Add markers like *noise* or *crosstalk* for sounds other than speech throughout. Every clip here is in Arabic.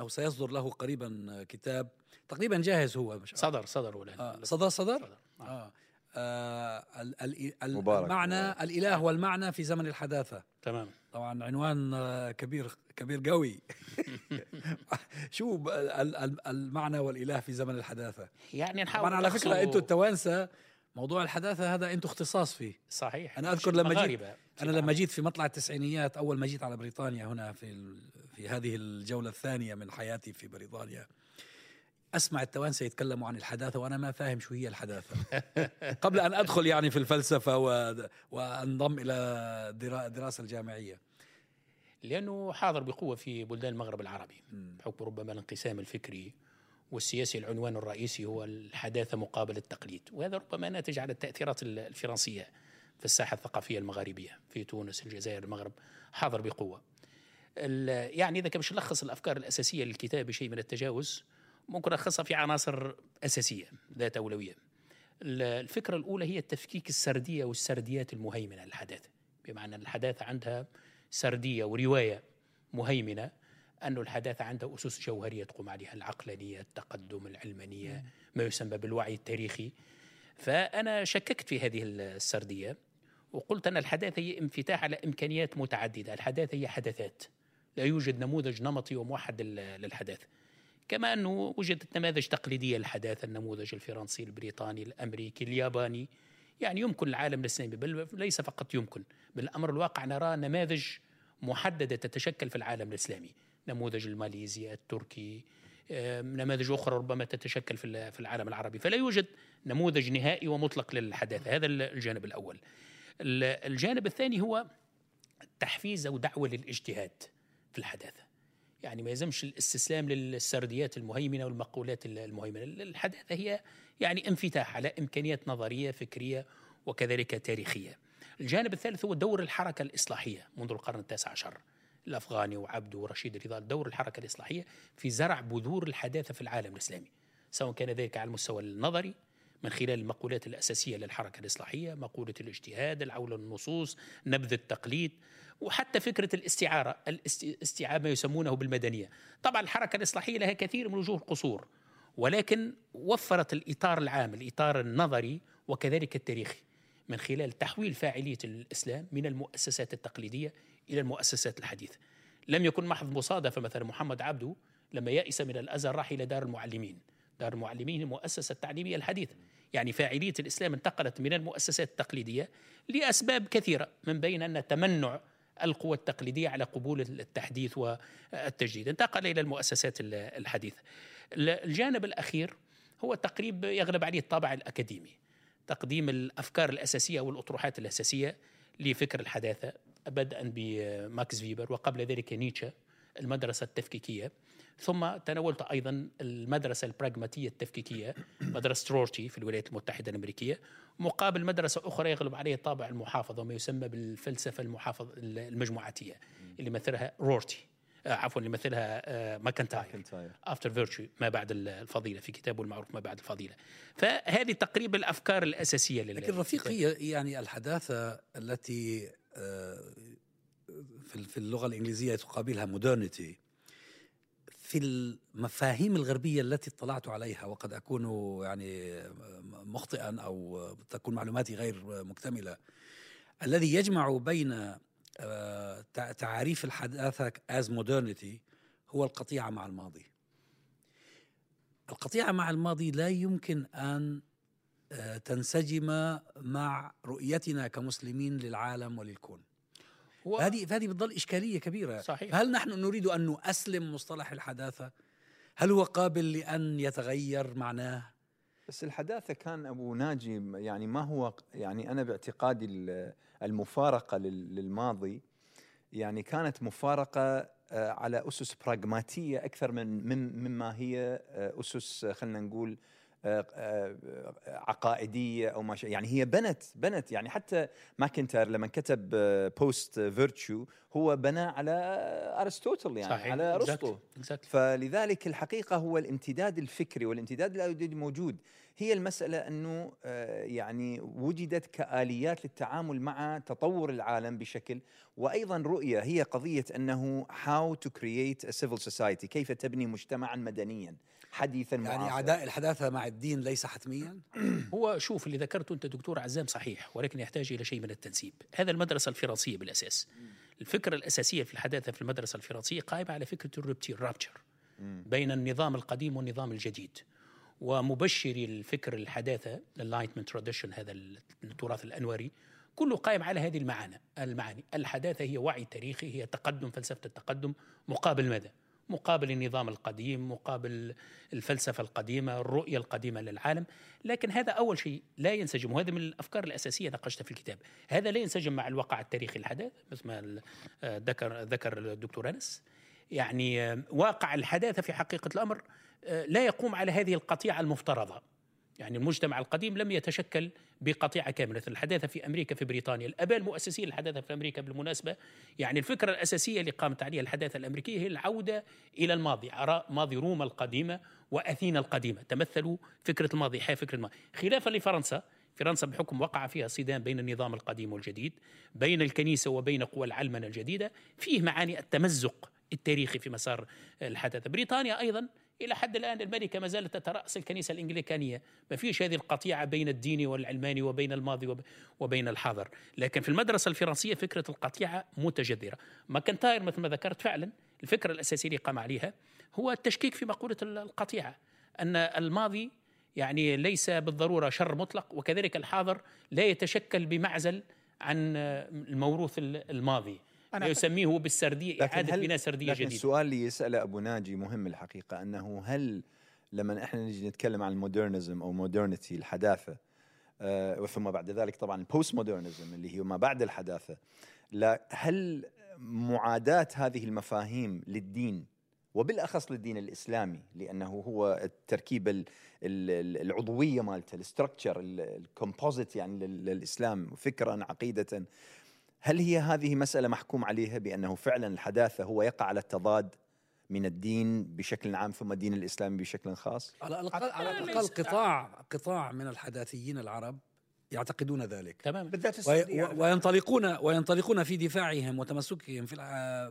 انه سيصدر له قريبا كتاب. تقريبا جاهز هو مش صدر صدر ولا آه صدر صدر, صدر. آه. آه. آه المعنى مبارك. الإله والمعنى في زمن الحداثة. تمام. طبعا عنوان آه، كبير كبير قوي. *laughs* شو المعنى والإله في زمن الحداثة؟ يعني نحاول طبعا على فكرة أنتم التوانسه موضوع الحداثة هذا أنتم اختصاص فيه. صحيح. أنا أذكر لما جيت أنا لما جيت في مطلع التسعينيات أول ما جيت على بريطانيا هنا في في هذه الجولة الثانية من حياتي في بريطانيا. أسمع التوانسة يتكلموا عن الحداثة وأنا ما فاهم شو هي الحداثة. *laughs* قبل أن أدخل يعني في الفلسفة وأنضم إلى الدراسة الجامعية. لأنه حاضر بقوة في بلدان المغرب العربي. بحكم ربما الانقسام الفكري والسياسي العنوان الرئيسي هو الحداثة مقابل التقليد. وهذا ربما ناتج على التأثيرات الفرنسية في الساحة الثقافية المغاربية. في تونس الجزائر المغرب حاضر بقوة. يعني إذا كان باش نلخص الأفكار الأساسية للكتاب بشيء من التجاوز ممكن ألخصها في عناصر أساسية ذات أولوية. الفكرة الأولى هي تفكيك السردية والسرديات المهيمنة للحداثة. بمعنى أن الحداثة عندها سردية ورواية مهيمنة أن الحداثة عندها أسس جوهرية تقوم عليها العقلانية التقدم العلمانية ما يسمى بالوعي التاريخي. فأنا شككت في هذه السردية وقلت أن الحداثة هي انفتاح على إمكانيات متعددة. الحداثة هي حدثات. لا يوجد نموذج نمطي وموحد للحداثة. كما أنه وجدت نماذج تقليدية للحداثة النموذج الفرنسي البريطاني الأمريكي الياباني. يعني يمكن العالم الإسلامي بل ليس فقط يمكن بالأمر الواقع نرى نماذج محددة تتشكل في العالم الإسلامي. نموذج الماليزي التركي نماذج أخرى ربما تتشكل في العالم العربي. فلا يوجد نموذج نهائي ومطلق للحداثة. هذا الجانب الأول. الجانب الثاني هو تحفيز أو دعوة للاجتهاد. في الحداثة. يعني ما يلزمش الاستسلام للسرديات المهيمنة والمقولات المهيمنة. الحداثة هي يعني انفتاح على إمكانيات نظرية فكرية وكذلك تاريخية. الجانب الثالث هو دور الحركة الإصلاحية منذ القرن التاسع عشر. الأفغاني وعبده ورشيد رضا دور الحركة الإصلاحية في زرع بذور الحداثة في العالم الإسلامي سواء كان ذلك على المستوى النظري من خلال المقولات الأساسية للحركة الإصلاحية مقولة الاجتهاد العولة النصوص نبذ التقليد وحتى فكرة الاستعارة الاستيعاب ما يسمونه بالمدنية. طبعا الحركة الإصلاحية لها كثير من وجوه القصور ولكن وفرت الإطار العام الإطار النظري وكذلك التاريخي من خلال تحويل فاعلية الإسلام من المؤسسات التقليدية إلى المؤسسات الحديثة. لم يكن محض مصادفة مثلا محمد عبده لما يأس من الأزهر راح إلى دار المعلمين. دار المعلمين المؤسسة التعليمية الحديثة يعني فاعلية الإسلام انتقلت من المؤسسات التقليدية لأسباب كثيرة من بين أن تمنع القوى التقليدية على قبول التحديث والتجديد. انتقل إلى المؤسسات الحديثة. الجانب الأخير هو تقريب يغلب عليه الطابع الأكاديمي تقديم الأفكار الأساسية والأطروحات الأساسية لفكر الحداثة بدءا بماكس فيبر وقبل ذلك نيتشه. المدرسة التفكيكية. ثم تناولت أيضا المدرسة البراغماتية التفكيكية مدرسة رورتي في الولايات المتحدة الأمريكية. مقابل مدرسة أخرى يغلب عليها الطابع المحافظة وما يسمى بالفلسفة المحافظة المجموعاتية اللي مثلها رورتي آه عفوا اللي مثلها آه ماكنتاير. After Virtue ما بعد الفضيلة في كتابه المعروف ما بعد الفضيلة. فهذه تقريبا الأفكار الأساسية لكن رفيقي يعني الحداثة التي آه في اللغة الإنجليزية تقابلها مودرنتي في المفاهيم الغربية التي اطلعت عليها وقد أكون يعني مخطئا أو تكون معلوماتي غير مكتملة الذي يجمع بين آه، تعاريف الحداثة as modernity هو القطيعة مع الماضي. القطيعة مع الماضي لا يمكن أن آه، تنسجم مع رؤيتنا كمسلمين للعالم وللكون. هذه هذه بتضل إشكالية كبيرة. صحيح. هل نحن نريد أن نؤسلم مصطلح الحداثة؟ هل هو قابل لأن يتغير معناه؟ بس الحداثة كان أبو ناجي يعني ما هو يعني أنا باعتقادي المفارقة للماضي يعني كانت مفارقة آه، على أسس براغماتية أكثر من مما هي آه، أسس خلينا نقول آه، آه، عقائدية أو ما يعني هي بنت بنت يعني حتى ماكنتاير لما كتب post virtue هو بنى على ارسطوطل يعني صحيح. على أرسطو exactly. exactly. فلذلك الحقيقة هو الامتداد الفكري والامتداد الايديولوجي موجود هي المسألة أنه آه، يعني وجدت كآليات للتعامل مع تطور العالم بشكل وأيضا رؤية هي قضية أنه how to create a civil society كيف تبني مجتمعا مدنيا حديثا يعني معاصر. عداء الحداثة مع الدين ليس حتميا؟ *clears throat* هو شوف اللي ذكرته أنت دكتور عزام صحيح ولكن يحتاج إلى شيء من التنسيب. هذا المدرسة الفرنسية بالأساس. الفكرة الأساسية في الحداثة في المدرسة الفرنسية قائمة على فكرة ال rupture rupture بين النظام القديم والنظام الجديد. ومبشري الفكر الحداثة ال Enlightenment tradition هذا التراث الأنواري كله قائم على هذه المعاني المعاني. الحداثة هي وعي تاريخي هي تقدم فلسفة التقدم. مقابل ماذا؟ مقابل النظام القديم مقابل الفلسفة القديمة الرؤية القديمة للعالم. لكن هذا أول شيء لا ينسجم وهذا من الأفكار الأساسية ناقشتها في الكتاب. هذا لا ينسجم مع الواقع التاريخي الحداث مثل ما آه، ذكر ذكر الدكتور أنس. يعني آه، واقع الحداثة في حقيقة الأمر آه، لا يقوم على هذه القطيعة المفترضة. يعني المجتمع القديم لم يتشكل بقطيعة كاملة. الحداثة في أمريكا في بريطانيا الأباء المؤسسين للحداثة في أمريكا بالمناسبة يعني الفكرة الأساسية اللي قامت عليها الحداثة الأمريكية هي العودة إلى الماضي عراء ماضي روما القديمة وأثينا القديمة. تمثلوا فكرة الماضي حياة فكرة الماضي. خلافا لفرنسا فرنسا بحكم وقع فيها صدام بين النظام القديم والجديد بين الكنيسة وبين قوى العلمنة الجديدة فيه معاني التمزق التاريخي في مسار الحداثة. بريطانيا أيضا إلى حد الآن الملكة ما زالت تترأس الكنيسة الإنجليكانية. ما فيش هذه القطيعة بين الدين والعلماني وبين الماضي وبين الحاضر. لكن في المدرسة الفرنسية فكرة القطيعة متجذرة. ماكنتاير مثل ما ذكرت فعلا الفكرة الأساسية اللي قام عليها هو التشكيك في مقولة القطيعة. أن الماضي يعني ليس بالضرورة شر مطلق وكذلك الحاضر لا يتشكل بمعزل عن الموروث الماضي. أنا يسميه بالسردية إعادة بناء سردية لكن جديدة. السؤال اللي يسأله أبو ناجي مهم الحقيقة أنه هل لما إحنا نجي نتكلم عن المودرنزم أو مودرنتي الحداثة آه وثم بعد ذلك طبعا ال postmodernism اللي هي ما بعد الحداثة لا هل معاداة هذه المفاهيم للدين وبالأخص للدين الإسلامي لأنه هو التركيبة العضوية مالته ال structure ال composite يعني للإسلام فكرا عقيدة هل هي هذه مسألة محكوم عليها بأنه فعلا الحداثة هو يقع على التضاد من الدين بشكل عام ثم الدين الإسلامي بشكل خاص؟ على الأقل, على الأقل قطاع قطاع من الحداثيين العرب يعتقدون ذلك. تمام. بالذات وي وينطلقون وينطلقون في دفاعهم وتمسكهم في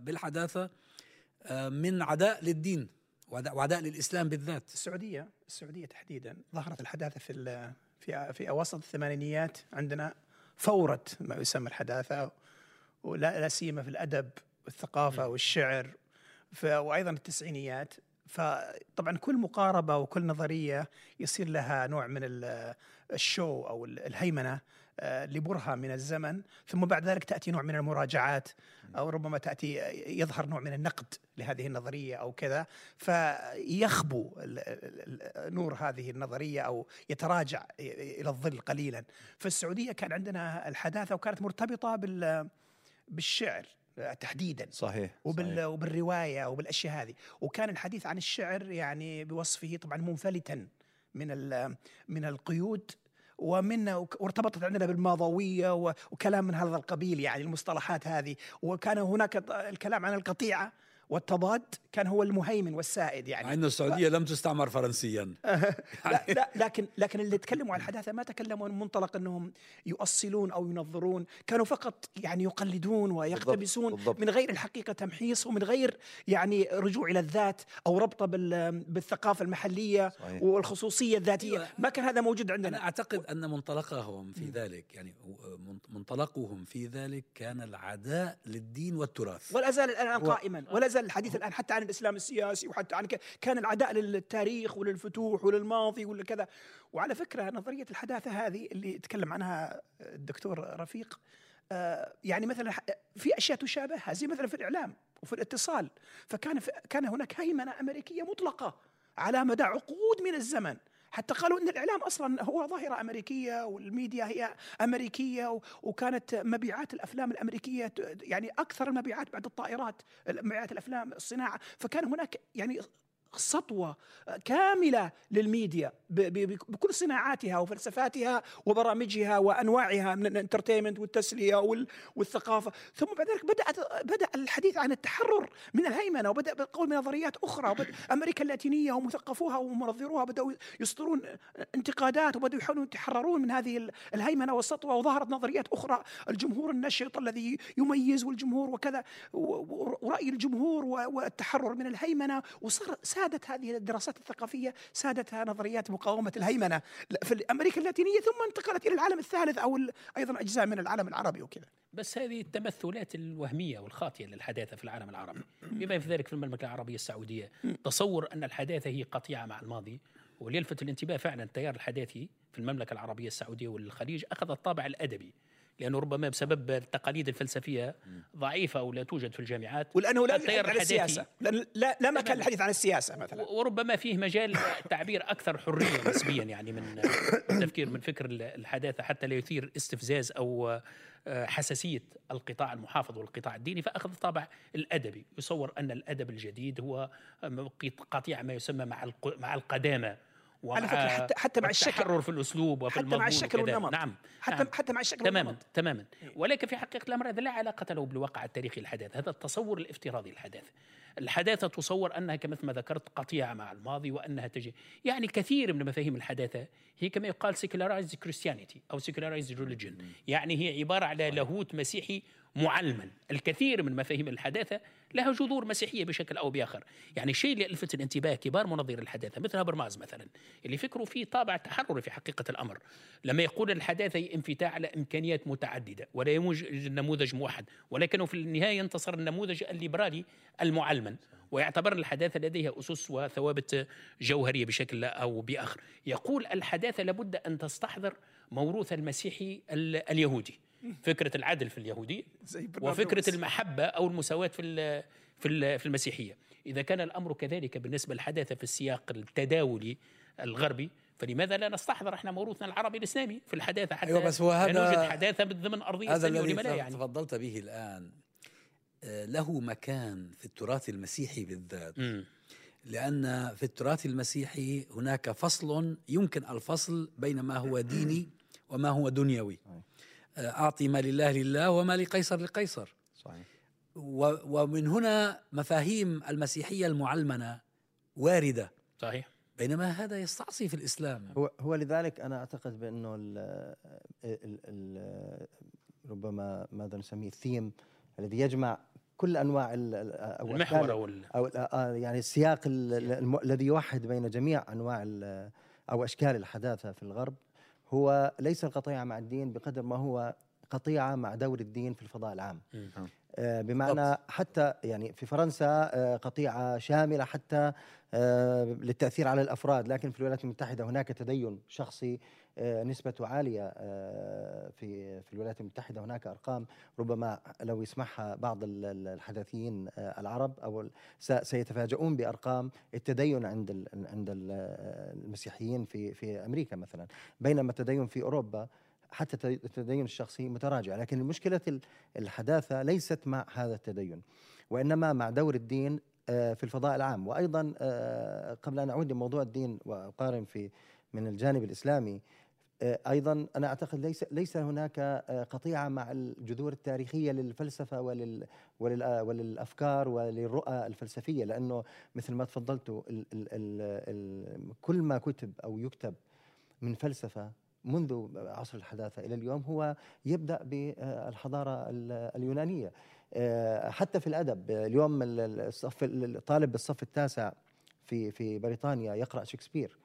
بالحداثة آه، من عداء للدين وعداء للإسلام بالذات. السعوديه السعودية تحديدا ظهرت الحداثة في في في اواسط الثمانينيات عندنا. فورة ما يسمى الحداثة ولا سيما في الأدب والثقافة والشعر وأيضا التسعينيات. فطبعا كل مقاربة وكل نظرية يصير لها نوع من الشو أو الهيمنة. لبرهة من الزمن ثم بعد ذلك تأتي نوع من المراجعات أو ربما تأتي يظهر نوع من النقد لهذه النظرية أو كذا فيخبو نور هذه النظرية أو يتراجع إلى الظل قليلا. فالسعودية كان عندنا الحداثة وكانت مرتبطة بالشعر تحديدا. صحيح, وبال صحيح وبالرواية وبالأشياء هذه. وكان الحديث عن الشعر يعني بوصفه طبعا منفلتا من من القيود ومن وارتبطت عندنا بالماضوية وكلام من هذا القبيل يعني المصطلحات هذه. وكان هناك الكلام عن القطيعة. والتضاد كان هو المهيمن والسائد يعني مع إن السعودية ف... لم تستعمر فرنسيا *laughs* لا, لا لكن لكن اللي تكلموا عن الحداثة ما تكلموا من منطلق إنهم يؤصلون أو ينظرون كانوا فقط يعني يقلدون ويقتبسون بالضبط. بالضبط. من غير الحقيقة تمحيص ومن غير يعني رجوع إلى الذات أو ربطة بالثقافة المحلية صحيح. والخصوصية الذاتية أيوة. ما كان هذا موجود عندنا أنا أعتقد أن منطلقهم في ذلك يعني منطلقهم في ذلك كان العداء للدين والتراث ولا زال الآن قائما ولا زال الحديث الآن حتى عن الإسلام السياسي وحتى عن كان العداء للتاريخ وللفتوح وللماضي ولكذا. وعلى فكرة نظرية الحداثة هذه اللي تكلم عنها الدكتور رفيق آه، يعني مثلا في أشياء تشابهها زي مثلا في الإعلام وفي الاتصال فكان كان هناك هيمنة أمريكية مطلقة على مدى عقود من الزمن. حتى قالوا إن الإعلام أصلا هو ظاهرة أمريكية والميديا هي أمريكية وكانت مبيعات الأفلام الأمريكية يعني أكثر المبيعات بعد الطائرات مبيعات الأفلام الصناعة. فكان هناك يعني سطوه كاملة للميديا بكل صناعاتها وفلسفاتها وبرامجها وأنواعها من الانترتينمنت والتسلية وال- والثقافة، ثم بعد ذلك بدات بدأ الحديث عن التحرر من الهيمنة وبدأ بالقول بنظريات أخرى أمريكا اللاتينية ومثقفوها ومنظروها بدأوا يصدرون انتقادات وبدأوا يحاولون يتحررون من هذه ال- الهيمنة والسطوة وظهرت نظريات أخرى. الجمهور النشط الذي يميز والجمهور وكذا ورأي الجمهور والتحرر من الهيمنة وصار سادت هذه الدراسات الثقافية سادتها نظريات مقاومة الهيمنة لا، في أمريكا اللاتينية ثم انتقلت إلى العالم الثالث أو ال- أيضا أجزاء من العالم العربي وكذا. بس هذه التمثلات الوهمية والخاطئة للحداثة في العالم العربي. بما في ذلك في المملكة العربية السعودية تصور أن الحداثة هي قطيعة مع الماضي وليلفت الانتباه فعلا التيار الحداثي في المملكة العربية السعودية والخليج أخذ الطابع الأدبي. لأنه ربما بسبب التقاليد الفلسفية ضعيفة أو لا توجد في الجامعات. ولأنه لا يحدث عن السياسة. لا, لا مكان للحديث عن السياسة مثلا. وربما فيه مجال تعبير أكثر حرية نسبيا يعني من *coughs* التفكير من فكر الحداثة حتى لا يثير استفزاز أو آه، حساسية القطاع المحافظ والقطاع الديني. فأخذ الطابع الادبي يصور أن الأدب الجديد هو قطيع ما يسمى مع مع القدامى. على فكرة حتى- حتى مع الشكل. التحرر في الأسلوب وفي حتى مع الشكل. والنمط. نعم. حتى نعم. حتى مع الشكل تماما والنمط. تماما. ولكن في حقيقة الأمر هذا لا علاقة له بالواقع التاريخي الحداث. هذا التصور الافتراضي للحداثه الحداثة تصور أنها كمثل ما ذكرت قطيعة مع الماضي وأنها تجي. يعني كثير من مفاهيم الحداثة هي كما يقال secularized Christianity أو secularized religion. يعني هي عبارة على لاهوت مسيحي معلما. الكثير من مفاهيم الحداثة لها جذور مسيحية بشكل أو بآخر. يعني الشيء اللي ألفت الانتباه كبار مناظير الحداثة مثل هابرماز مثلا اللي فكروا فيه طابع تحرري في حقيقة الأمر. لما يقول الحداثة هي انفتاح على إمكانيات متعددة ولا يوجد نموذج موحد ولكنه في النهاية ينتصر النموذج الليبرالي المعلمن ويعتبر الحداثة لديها أسس وثوابت جوهرية بشكل أو بآخر. يقول الحداثة لابد أن تستحضر موروث المسيحي ال- اليهودي. فكرة العدل في اليهودية وفكرة. المحبة أو المساواة في ال- في ال- في المسيحية. إذا كان الأمر كذلك بالنسبة للحداثة في السياق التداولي الغربي فلماذا لا نستحضر إحنا موروثنا العربي الإسلامي في الحداثة حتى أيوة، بس هذا- نوجد حداثه ضمن أرضية هذا الذي يعني. تفضلت به الآن آه، له مكان في التراث المسيحي بالذات. مم. لأن في التراث المسيحي هناك فصل يمكن الفصل بين ما هو ديني وما هو دنيوي. أعطي ما لله لله وما لقيصر لقيصر. صحيح. ومن هنا مفاهيم المسيحية المعلمنة واردة. صحيح. بينما هذا يستعصي في الإسلام. هو هو لذلك أنا أعتقد بأنه ال ال ال ربما ماذا نسميه الثيم الذي يجمع كل أنواع ال- ال- أو المحور أو أو آه يعني السياق ال- ال- الم- الذي يوحد بين جميع أنواع ال- أو أشكال الحداثة في الغرب. هو ليس القطيعه مع الدين بقدر ما هو قطيعه مع دور الدين في الفضاء العام. مم. آه، بمعنى حتى يعني في فرنسا آه، قطيعة شاملة حتى آه، للتأثير على الأفراد لكن في الولايات المتحدة هناك تدين شخصي آه، نسبته عالية آه، في في الولايات المتحدة. هناك أرقام ربما لو يسمعها بعض ال- ال- الحداثيين آه، العرب أو سيتفاجؤون بأرقام التدين عند عند ال- المسيحيين في في أمريكا مثلا. بينما التدين في أوروبا حتى الت- التدين الشخصي متراجع. لكن مشكلة ال- الحداثة ليست مع هذا التدين وإنما مع دور الدين في الفضاء العام. وأيضا قبل أن أعود لموضوع الدين وأقارن في من الجانب الإسلامي أيضا أنا أعتقد ليس ليس هناك آه، قطيعة مع الجذور التاريخية للفلسفة ولل آه، وللأفكار وللرؤى الفلسفية لأنه مثل ما تفضلتوا ال ال ال كل ما كتب أو يكتب من فلسفة منذ عصر الحداثة إلى اليوم هو يبدأ بالحضارة ال- اليونانية. آه، حتى في الأدب آه، اليوم ال- ال- الصف الطالب بالصف التاسع في في بريطانيا يقرأ شكسبير.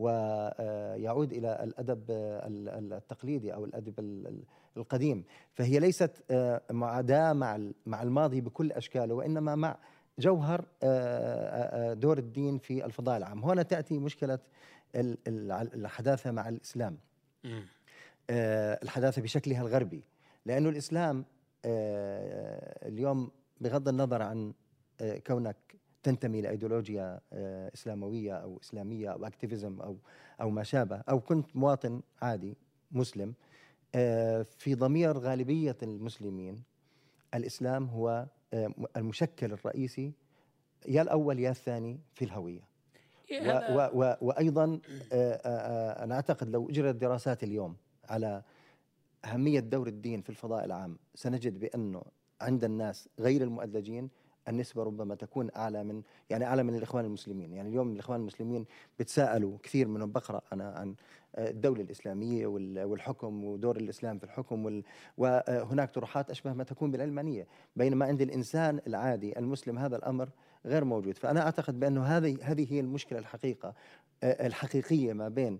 ويعود إلى الأدب آه، ال- ال- التقليدي أو الأدب ال- ال- القديم. فهي ليست آه، معاداه مع مع الماضي بكل أشكاله وإنما مع جوهر آه، آه، دور الدين في الفضاء العام. هنا تأتي مشكلة ال- ال- الحداثة مع الإسلام. آه، الحداثة بشكلها الغربي لأنه الإسلام آه، اليوم بغض النظر عن آه، كونك تنتمي لإيديولوجيا آه، إسلاموية أو إسلامية أو اكتيفيزم أو أو ما شابه. أو كنت مواطن عادي مسلم آه، في ضمير غالبية المسلمين الإسلام هو آه، المشكل الرئيسي يا الأول يا الثاني في الهوية. إيه و و وأيضا أنا أعتقد لو اجرت دراسات اليوم على أهمية دور الدين في الفضاء العام سنجد بأنه عند الناس غير المؤدلجين النسبة ربما تكون أعلى من يعني أعلى من الإخوان المسلمين. يعني اليوم الإخوان المسلمين بتساءلوا كثير منهم بقرأ أنا عن آه، الدولة الإسلامية وال- والحكم ودور الإسلام في الحكم وهناك طروحات أشبه ما تكون بالعلمانية. بينما عند الإنسان العادي المسلم هذا الأمر غير موجود. فأنا أعتقد بأنه هذه هذه هي المشكلة الحقيقة آه، الحقيقية ما بين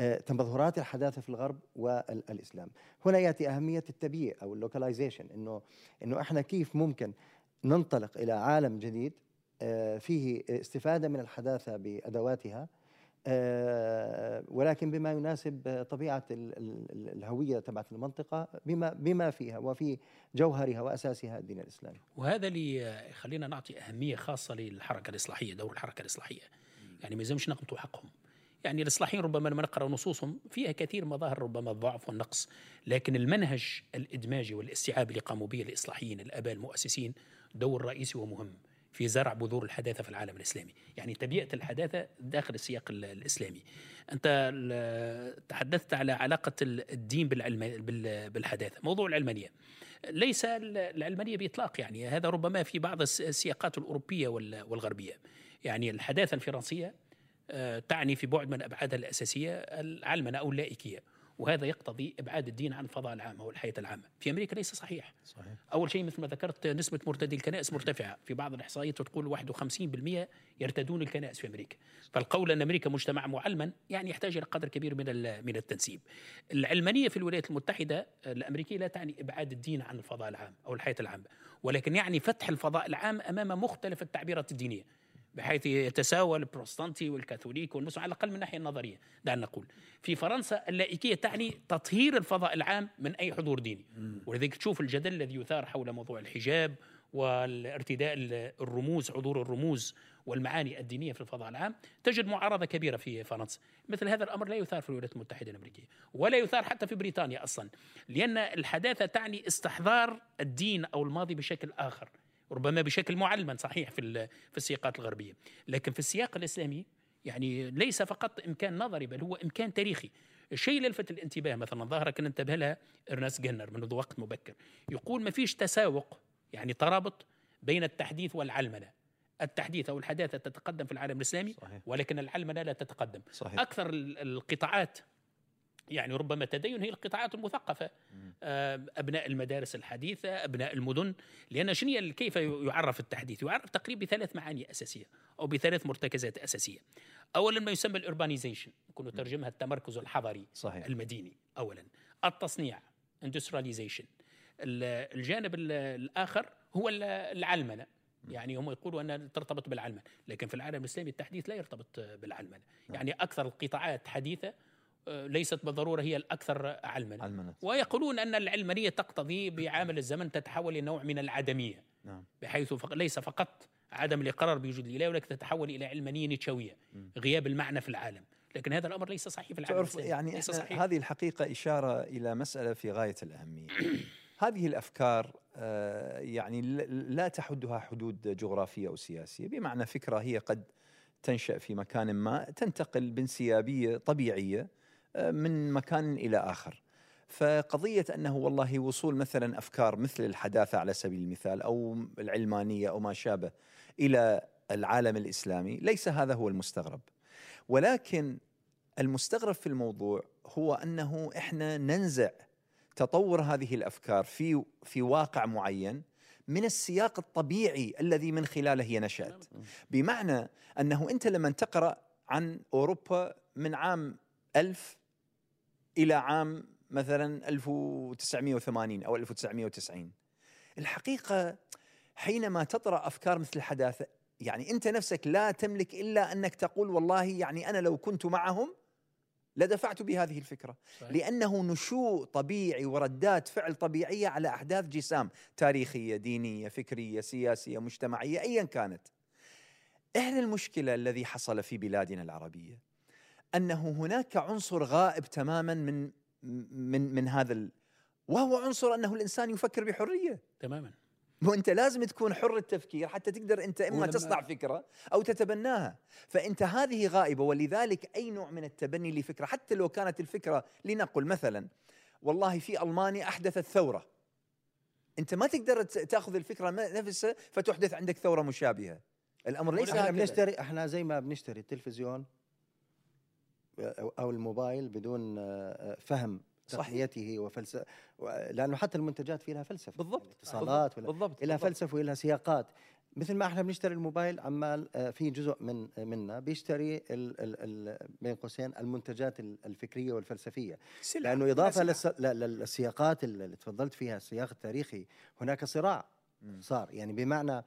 آه، تمظهرات الحداثة في الغرب والإسلام. هنا يأتي أهمية التبييع أو اللوكاليزيشن إنه إنه إحنا كيف ممكن ننطلق إلى عالم جديد آه، فيه استفادة من الحداثة بأدواتها آه، ولكن بما يناسب آه، طبيعة ال- ال- ال- الهوية تبعت المنطقة بما بما فيها وفي جوهرها وأساسها الدين الإسلامي. وهذا اللي يخلينا نعطي أهمية خاصة للحركة الإصلاحية دور الحركة الإصلاحية. يعني ما يلزمش نغمطوا حقهم. يعني الإصلاحيين ربما لما نقرأ نصوصهم فيها كثير مظاهر ربما الضعف والنقص لكن المنهج الإدماجي والاستيعاب اللي قاموا به الإصلاحيين الآباء المؤسسين دور رئيسي ومهم في زرع بذور الحداثة في العالم الإسلامي. يعني تبيئة الحداثة داخل السياق ال- الإسلامي. أنت تحدثت على علاقة ال- الدين بالحداثة. موضوع العلمانية ليس ال- العلمانية بإطلاق يعني. هذا ربما في بعض الس- السياقات الأوروبية وال- والغربية. يعني الحداثة الفرنسية آه، تعني في بعد من أبعادها الأساسية العلمنة أو اللائكية وهذا يقتضي إبعاد الدين عن الفضاء العام أو الحياة العامة. في أمريكا ليس صحيح. صحيح. أول شيء مثل ما ذكرت نسبة مرتدي الكنائس مرتفعة. في بعض الإحصائيات تقول 51% يرتدون الكنائس في أمريكا. فالقول أن أمريكا مجتمع معلمن يعني يحتاج إلى قدر كبير من من التنسيب. العلمانية في الولايات المتحدة الأمريكية لا تعني إبعاد الدين عن الفضاء العام أو الحياة العامة ولكن يعني فتح الفضاء العام أمام مختلف التعبيرات الدينية. بحيث يتساوى البروتستانتي والكاثوليك والمسلم على الأقل من الناحيه النظرية دعنا نقول. في فرنسا اللائكية تعني تطهير الفضاء العام من أي حضور ديني. ولذلك تشوف الجدل الذي يثار حول موضوع الحجاب والارتداء ال- الرموز حضور الرموز والمعاني الدينية في الفضاء العام تجد معارضة كبيرة في فرنسا. مثل هذا الأمر لا يثار في الولايات المتحدة الأمريكية ولا يثار حتى في بريطانيا أصلا لأن الحداثة تعني استحضار الدين أو الماضي بشكل آخر. ربما بشكل معلما صحيح في في السياقات الغربية. لكن في السياق الإسلامي يعني ليس فقط إمكان نظري بل هو إمكان تاريخي. الشيء اللي لفت الانتباه مثلا ظاهره كان انتبه لها ارنست جلنر منذ وقت مبكر. يقول ما فيش تساوق يعني ترابط بين التحديث والعلمنة. التحديث أو الحداثة تتقدم في العالم الإسلامي صحيح. ولكن العلمنة لا تتقدم. صحيح. أكثر ال- القطاعات يعني ربما تدين هي القطاعات المثقفة. آه، أبناء المدارس الحديثة أبناء المدن. لأن شنو كيف يعرف التحديث؟ يعرف تقريبا بثلاث معاني أساسية أو بثلاث مرتكزات أساسية. اولا ما يسمى ال urbanization يكون ترجمها التمركز الحضري صحيح. المديني اولا. التصنيع industrialization. ال- الجانب ال- الآخر هو ال- العلمنة. يعني هم يقولوا أنها ترتبط بالعلمنة لكن في العالم الإسلامي التحديث لا يرتبط بالعلمنة. يعني أكثر القطاعات حديثة ليست بالضرورة هي الأكثر علمنه علمنت ويقولون أن العلمانية تقتضي بعامل الزمن تتحول إلى نوع من العدمية. نعم. بحيث فق- ليس فقط عدم الإقرار بوجود الإله ولكن تتحول إلى علمانية نيتشوية غياب المعنى في العالم. لكن هذا الأمر ليس صحيح في العالم تعرف. يعني ليس صحيح. هذه الحقيقة إشارة إلى مسألة في غاية الأهمية. *clears throat* هذه الأفكار آه، يعني لا تحدها حدود جغرافية أو سياسية. بمعنى فكرة هي قد تنشأ في مكان ما تنتقل بانسيابية طبيعية آه، من مكان إلى آخر. فقضية أنه والله وصول مثلا أفكار مثل الحداثة على سبيل المثال أو العلمانية أو ما شابه إلى العالم الإسلامي ليس هذا هو المستغرب. ولكن المستغرب في الموضوع هو أنه إحنا ننزع تطور هذه الأفكار في في واقع معين من السياق الطبيعي الذي من خلاله هي نشأت. بمعنى أنه أنت لما تقرأ عن أوروبا من عام 1000 إلى عام مثلا 1980 أو 1990 الحقيقة حينما تطرأ أفكار مثل الحداثة يعني أنت نفسك لا تملك إلا أنك تقول والله يعني أنا لو كنت معهم لدفعت بهذه الفكرة. صحيح. لأنه نشوء طبيعي وردات فعل طبيعية على أحداث جسام تاريخية دينية فكرية سياسية مجتمعية ايا كانت. إحنا المشكلة الذي حصل في بلادنا العربية أنه هناك عنصر غائب تماما من من من هذا ال... وهو عنصر أنه الإنسان يفكر بحرية. تماما. مو انت لازم تكون حر التفكير حتى تقدر أنت إما تصنع فكرة أو تتبناها. فأنت هذه غائبة ولذلك أي نوع من التبني لفكرة حتى لو كانت الفكرة لنقل مثلا والله في المانيا احدثت ثوره أنت ما تقدر تأخذ الفكرة نفسها فتحدث عندك ثورة مشابهة. الأمر ليس إحنا بنشتري إحنا زي ما بنشتري التلفزيون. أو أو الموبايل بدون آه، فهم صحيح. تقنيته وفلسفه لأنه حتى المنتجات في لها فلسفة بالضبط الاتصالات ولا بالضبط لها بالضبط. فلسفة ولها سياقات مثل ما إحنا بنشتري الموبايل عمال آه، في جزء من آه، منا بيشتري ال ال ال بين قوسين المنتجات ال- الفكرية والفلسفية سلع. لأنه إضافة. للس- للسياقات اللي تفضلت فيها السياق التاريخي هناك صراع صار يعني بمعنى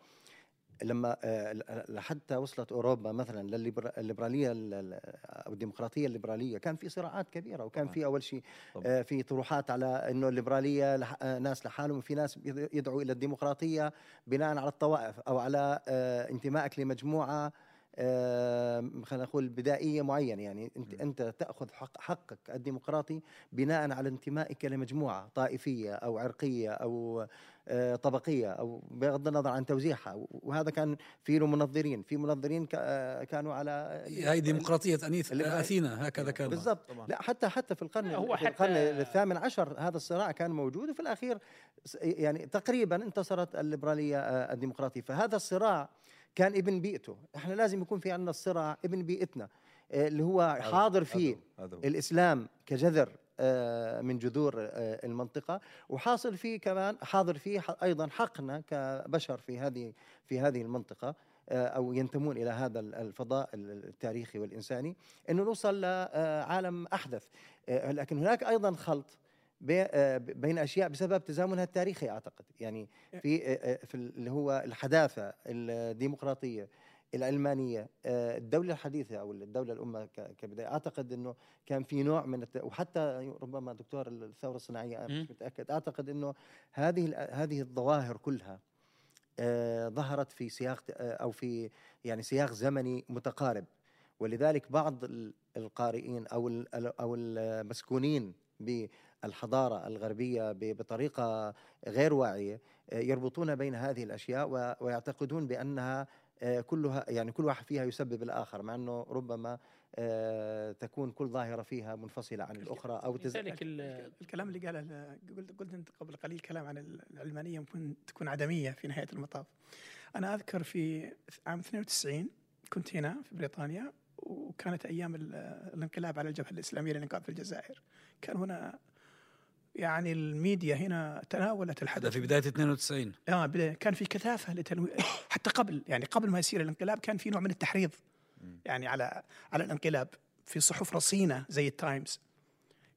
لما آه، ل- حتى وصلت أوروبا مثلا للليبراليه ال- ال- أو الديمقراطية الليبرالية كان في صراعات كبيرة وكان. في أول شيء. آه، في طروحات على إنه الليبرالية آه، ناس لحالهم وفي ناس يد- يدعوا إلى الديمقراطية بناء على الطوائف أو على انتمائك لمجموعة خلينا نقول بدائية معينة يعني أنت أنت تأخذ حق حقك الديمقراطي بناء على انتمائك لمجموعة طائفية أو عرقية أو طبقية أو بغض النظر عن توزيعها. وهذا كان في له منظرين في منظرين آه، كانوا على هاي ديمقراطية انيث أثينا هكذا كان. بالضبط. لا حتى حتى في القرن هو في القرن حتى- الثامن عشر هذا الصراع كان موجود وفي الأخير يعني تقريبا انتصرت الليبرالية آه، الديمقراطية. فهذا الصراع كان ابن بيئته. إحنا لازم يكون في عندنا الصراع ابن بيئتنا. آه، اللي هو حاضر فيه. الإسلام كجذر آه، من جذور آه، المنطقة وحاصل فيه كمان حاضر فيه أيضا حقنا كبشر في هذه في هذه المنطقة آه، أو ينتمون إلى هذا ال- الفضاء ال- التاريخي والإنساني إنه نوصل لعالم أحدث. آه، لكن هناك أيضا خلط بي- آه، بين أشياء بسبب تزامنها التاريخي أعتقد. يعني في آه، آه، في اللي هو الحداثة الديمقراطية العلمانيه آه، الدولة الحديثة أو الدولة الأمة كبداية. أعتقد إنه كان في نوع من الت... وحتى ربما دكتور الثورة الصناعية أنا مش. متأكد. أعتقد إنه هذه هذه الظواهر كلها آه، ظهرت في سياق آه، أو في يعني سياق زمني متقارب. ولذلك بعض ال- القارئين أو أو المسكونين بالحضارة الغربية بطريقة غير واعية يربطون بين هذه الأشياء ويعتقدون بأنها كلها يعني كل واحد فيها يسبب الآخر مع إنه ربما آه، تكون كل ظاهرة فيها منفصلة عن الأخرى أو تز... الكلام اللي قاله ال- قلت قلت أنت قبل قليل كلام عن العلمانيه ممكن تكون عدمية في نهاية المطاف. أنا أذكر في عام 92 كنت هنا في بريطانيا وكانت أيام ال- الانقلاب على الجبهة الإسلامية للانقاذ في الجزائر. كان هنا يعني الميديا هنا تناولت الحدث. في بداية 92 آه بدا- كان في كثافة لتنوير حتى قبل يعني قبل ما يصير الانقلاب كان في نوع من التحريض يعني على على الانقلاب في صحف رصينة زي التايمز.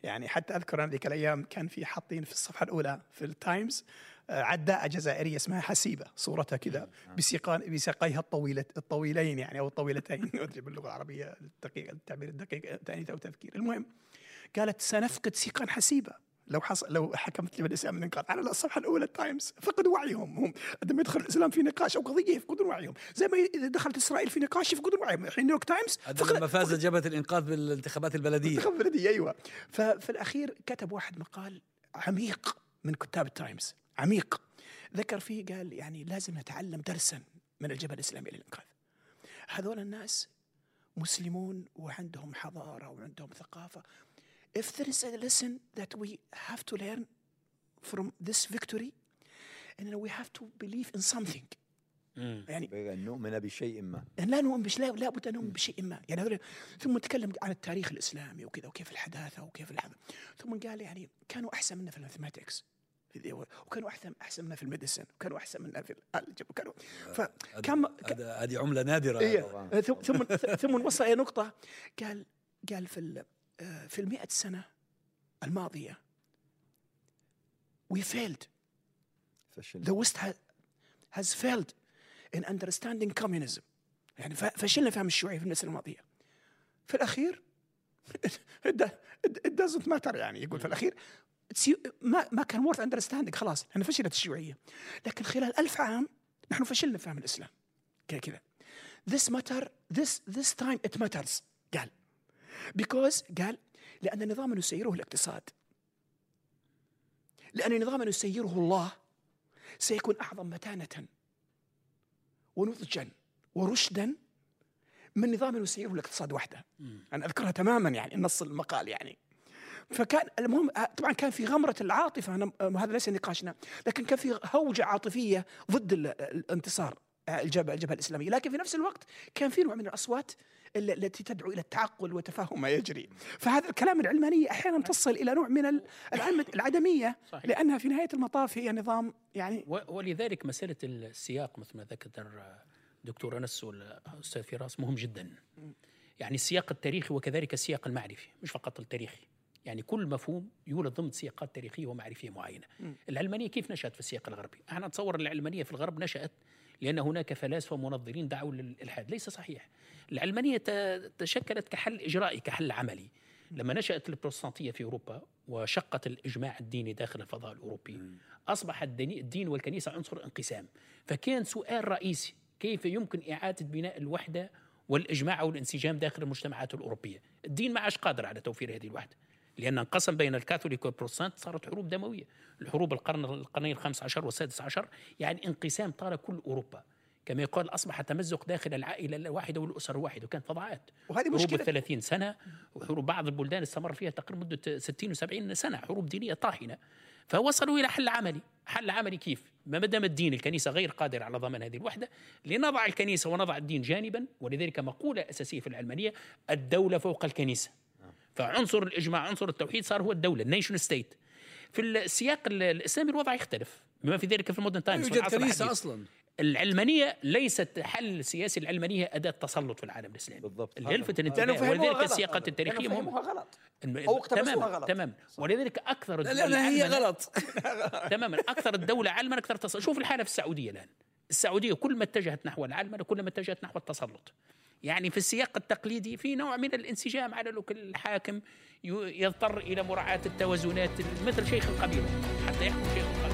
يعني حتى أذكر أنا ذيك الأيام كان في حاطين في الصفحة الأولى في التايمز آه، عداءة جزائرية اسمها حسيبة صورتها كذا بساقيها الطويلة الطويلين يعني أو الطويلتين ما *laughs* أدري باللغة العربية الدقيقة التعبير الدقيق تأنيث أو تذكير. المهم قالت سنفقد سيقان حسيبة. لو حصل لو جبهة الإسلامية للإنقاذ على الصفحه الأولى التايمز فقدوا وعيهم. هم عندما يدخل الإسلام في نقاش أو قضية يفقدون وعيهم. زي ما إذا دخلت إسرائيل في نقاش يفقدون وعيهم. الحين نيويورك تايمز هذا لما فازت جبهة الإنقاذ بالانتخابات البلدية. منتخب بلدي أيوه. ففي الأخير كتب واحد مقال عميق من كتاب التايمز. عميق. ذكر فيه قال يعني لازم نتعلم درسا من الجبهة الإسلامية للإنقاذ. هذول الناس مسلمون وعندهم حضارة وعندهم ثقافة. If there is a lesson that we have to learn from this victory and we have to believe in something. مم. يعني أن نؤمن بشيء ما. لا نؤمن بش لا لابد أن نؤمن بشيء ما. يعني هذول ثم نتكلم عن التاريخ الإسلامي وكذا وكيف الحداثة وكيف الحدث ثم قال يعني كانوا أحسن منا في ال mathematics وكانوا أحسن أحسن منا في ال medicine وكانوا أحسن منا في ال algebra وكانوا فكم هذا هذه عملة نادرة. إيه. ثم ثم ثم وصل إلى نقطة. قال قال في ال- آه، في المئة سنة الماضية. We failed. فشل the West ha- has failed in understanding communism. يعني فشلنا فهم الشيوعية في المسألة الماضية. في الأخير *laughs* it do- it doesn't matter يعني يقول في الأخير. ما ما كان worth understanding خلاص لأن فشلت الشيوعية لكن خلال ألف عام نحن فشلنا في فهم الإسلام. كذا كذا this matter this this time it matters قال. Because قال لأن نظاما يسيره الاقتصاد. لأن نظاما يسيره الله سيكون أعظم متانة ونضجا ورشدا من نظام يسيره الاقتصاد وحده. أنا أذكرها تماما يعني نص المقال يعني. فكان المهم طبعا كان في غمرة العاطفة أنا هذا ليس نقاشنا لكن كان في هوجة عاطفية ضد الانتصار الجبهة الجبهة الإسلامية. لكن في نفس الوقت كان في نوع من الأصوات التي تدعو إلى التعقل وتفهم ما يجري فهذا الكلام العلمانيه أحيانا تصل إلى نوع من العدمية صحيح. لأنها في نهاية المطاف هي نظام يعني ولذلك مسألة السياق مثل ما ذكر دكتور أنس والأستاذ فراس مهم جدا يعني السياق التاريخي وكذلك السياق المعرفي مش فقط التاريخي يعني كل مفهوم يولد ضمن سياقات تاريخية ومعرفية معينة م. العلمانية كيف نشأت في السياق الغربي؟ إحنا نتصور العلمانية في الغرب نشأت لأن هناك فلاسفة منظرين دعوا للإلحاد. ليس صحيح. العلمانية تشكلت كحل إجرائي كحل عملي. لما نشأت البروتستانتية في أوروبا وشقت الإجماع الديني داخل الفضاء الأوروبي أصبح الدين والكنيسة عنصر انقسام. فكان سؤال رئيسي كيف يمكن إعادة بناء الوحدة والإجماع والانسجام داخل المجتمعات الأوروبية؟ الدين ما عادش قادر على توفير هذه الوحدة. لأن انقسم بين الكاثوليك والبروتستانت صارت حروب دموية. الحروب القرن القرنين الخامس عشر والسادس عشر يعني انقسام طال كل أوروبا. كما يقال أصبح تمزق داخل العائلة الواحدة والأسر الواحدة وكانت فظاعات. وهذه مشكلة. حروب الثلاثين سنة وحروب بعض البلدان استمر فيها تقريبا مدة 60 و70 سنة حروب دينية طاحنة. فوصلوا إلى حل عملي. حل عملي كيف؟ ما دام الدين الكنيسة غير قادرة على ضمان هذه الوحدة لنضع الكنيسة ونضع الدين جانبا. ولذلك مقولة أساسية في العلمانية الدولة فوق الكنيسة. فعنصر الإجماع عنصر التوحيد صار هو الدولة ال nation state. في السياق الاسلامي الوضع يختلف بما في ذلك في ال modern times يوجد كنيسه أصلا. العلمانية ليست حل سياسي العلمانية أداة تسلط في العالم الإسلامي. بالضبط. اللي يلفت الانتباه ولذلك السياقات التاريخية مهمة. غلط. أو تماما غلط. تمام ولذلك أكثر لا لا هي غلط. *laughs* *laughs* تماما. أكثر الدولة علما أكثر تسلط شوف الحالة في السعودية الآن. السعودية كل ما اتجهت نحو العلمنه كل ما اتجهت نحو التسلط. يعني في السياق التقليدي في نوع من الانسجام على الحاكم يضطر إلى مراعاة التوازنات مثل شيخ القبيلة حتى يحكم شيخ القبيلة.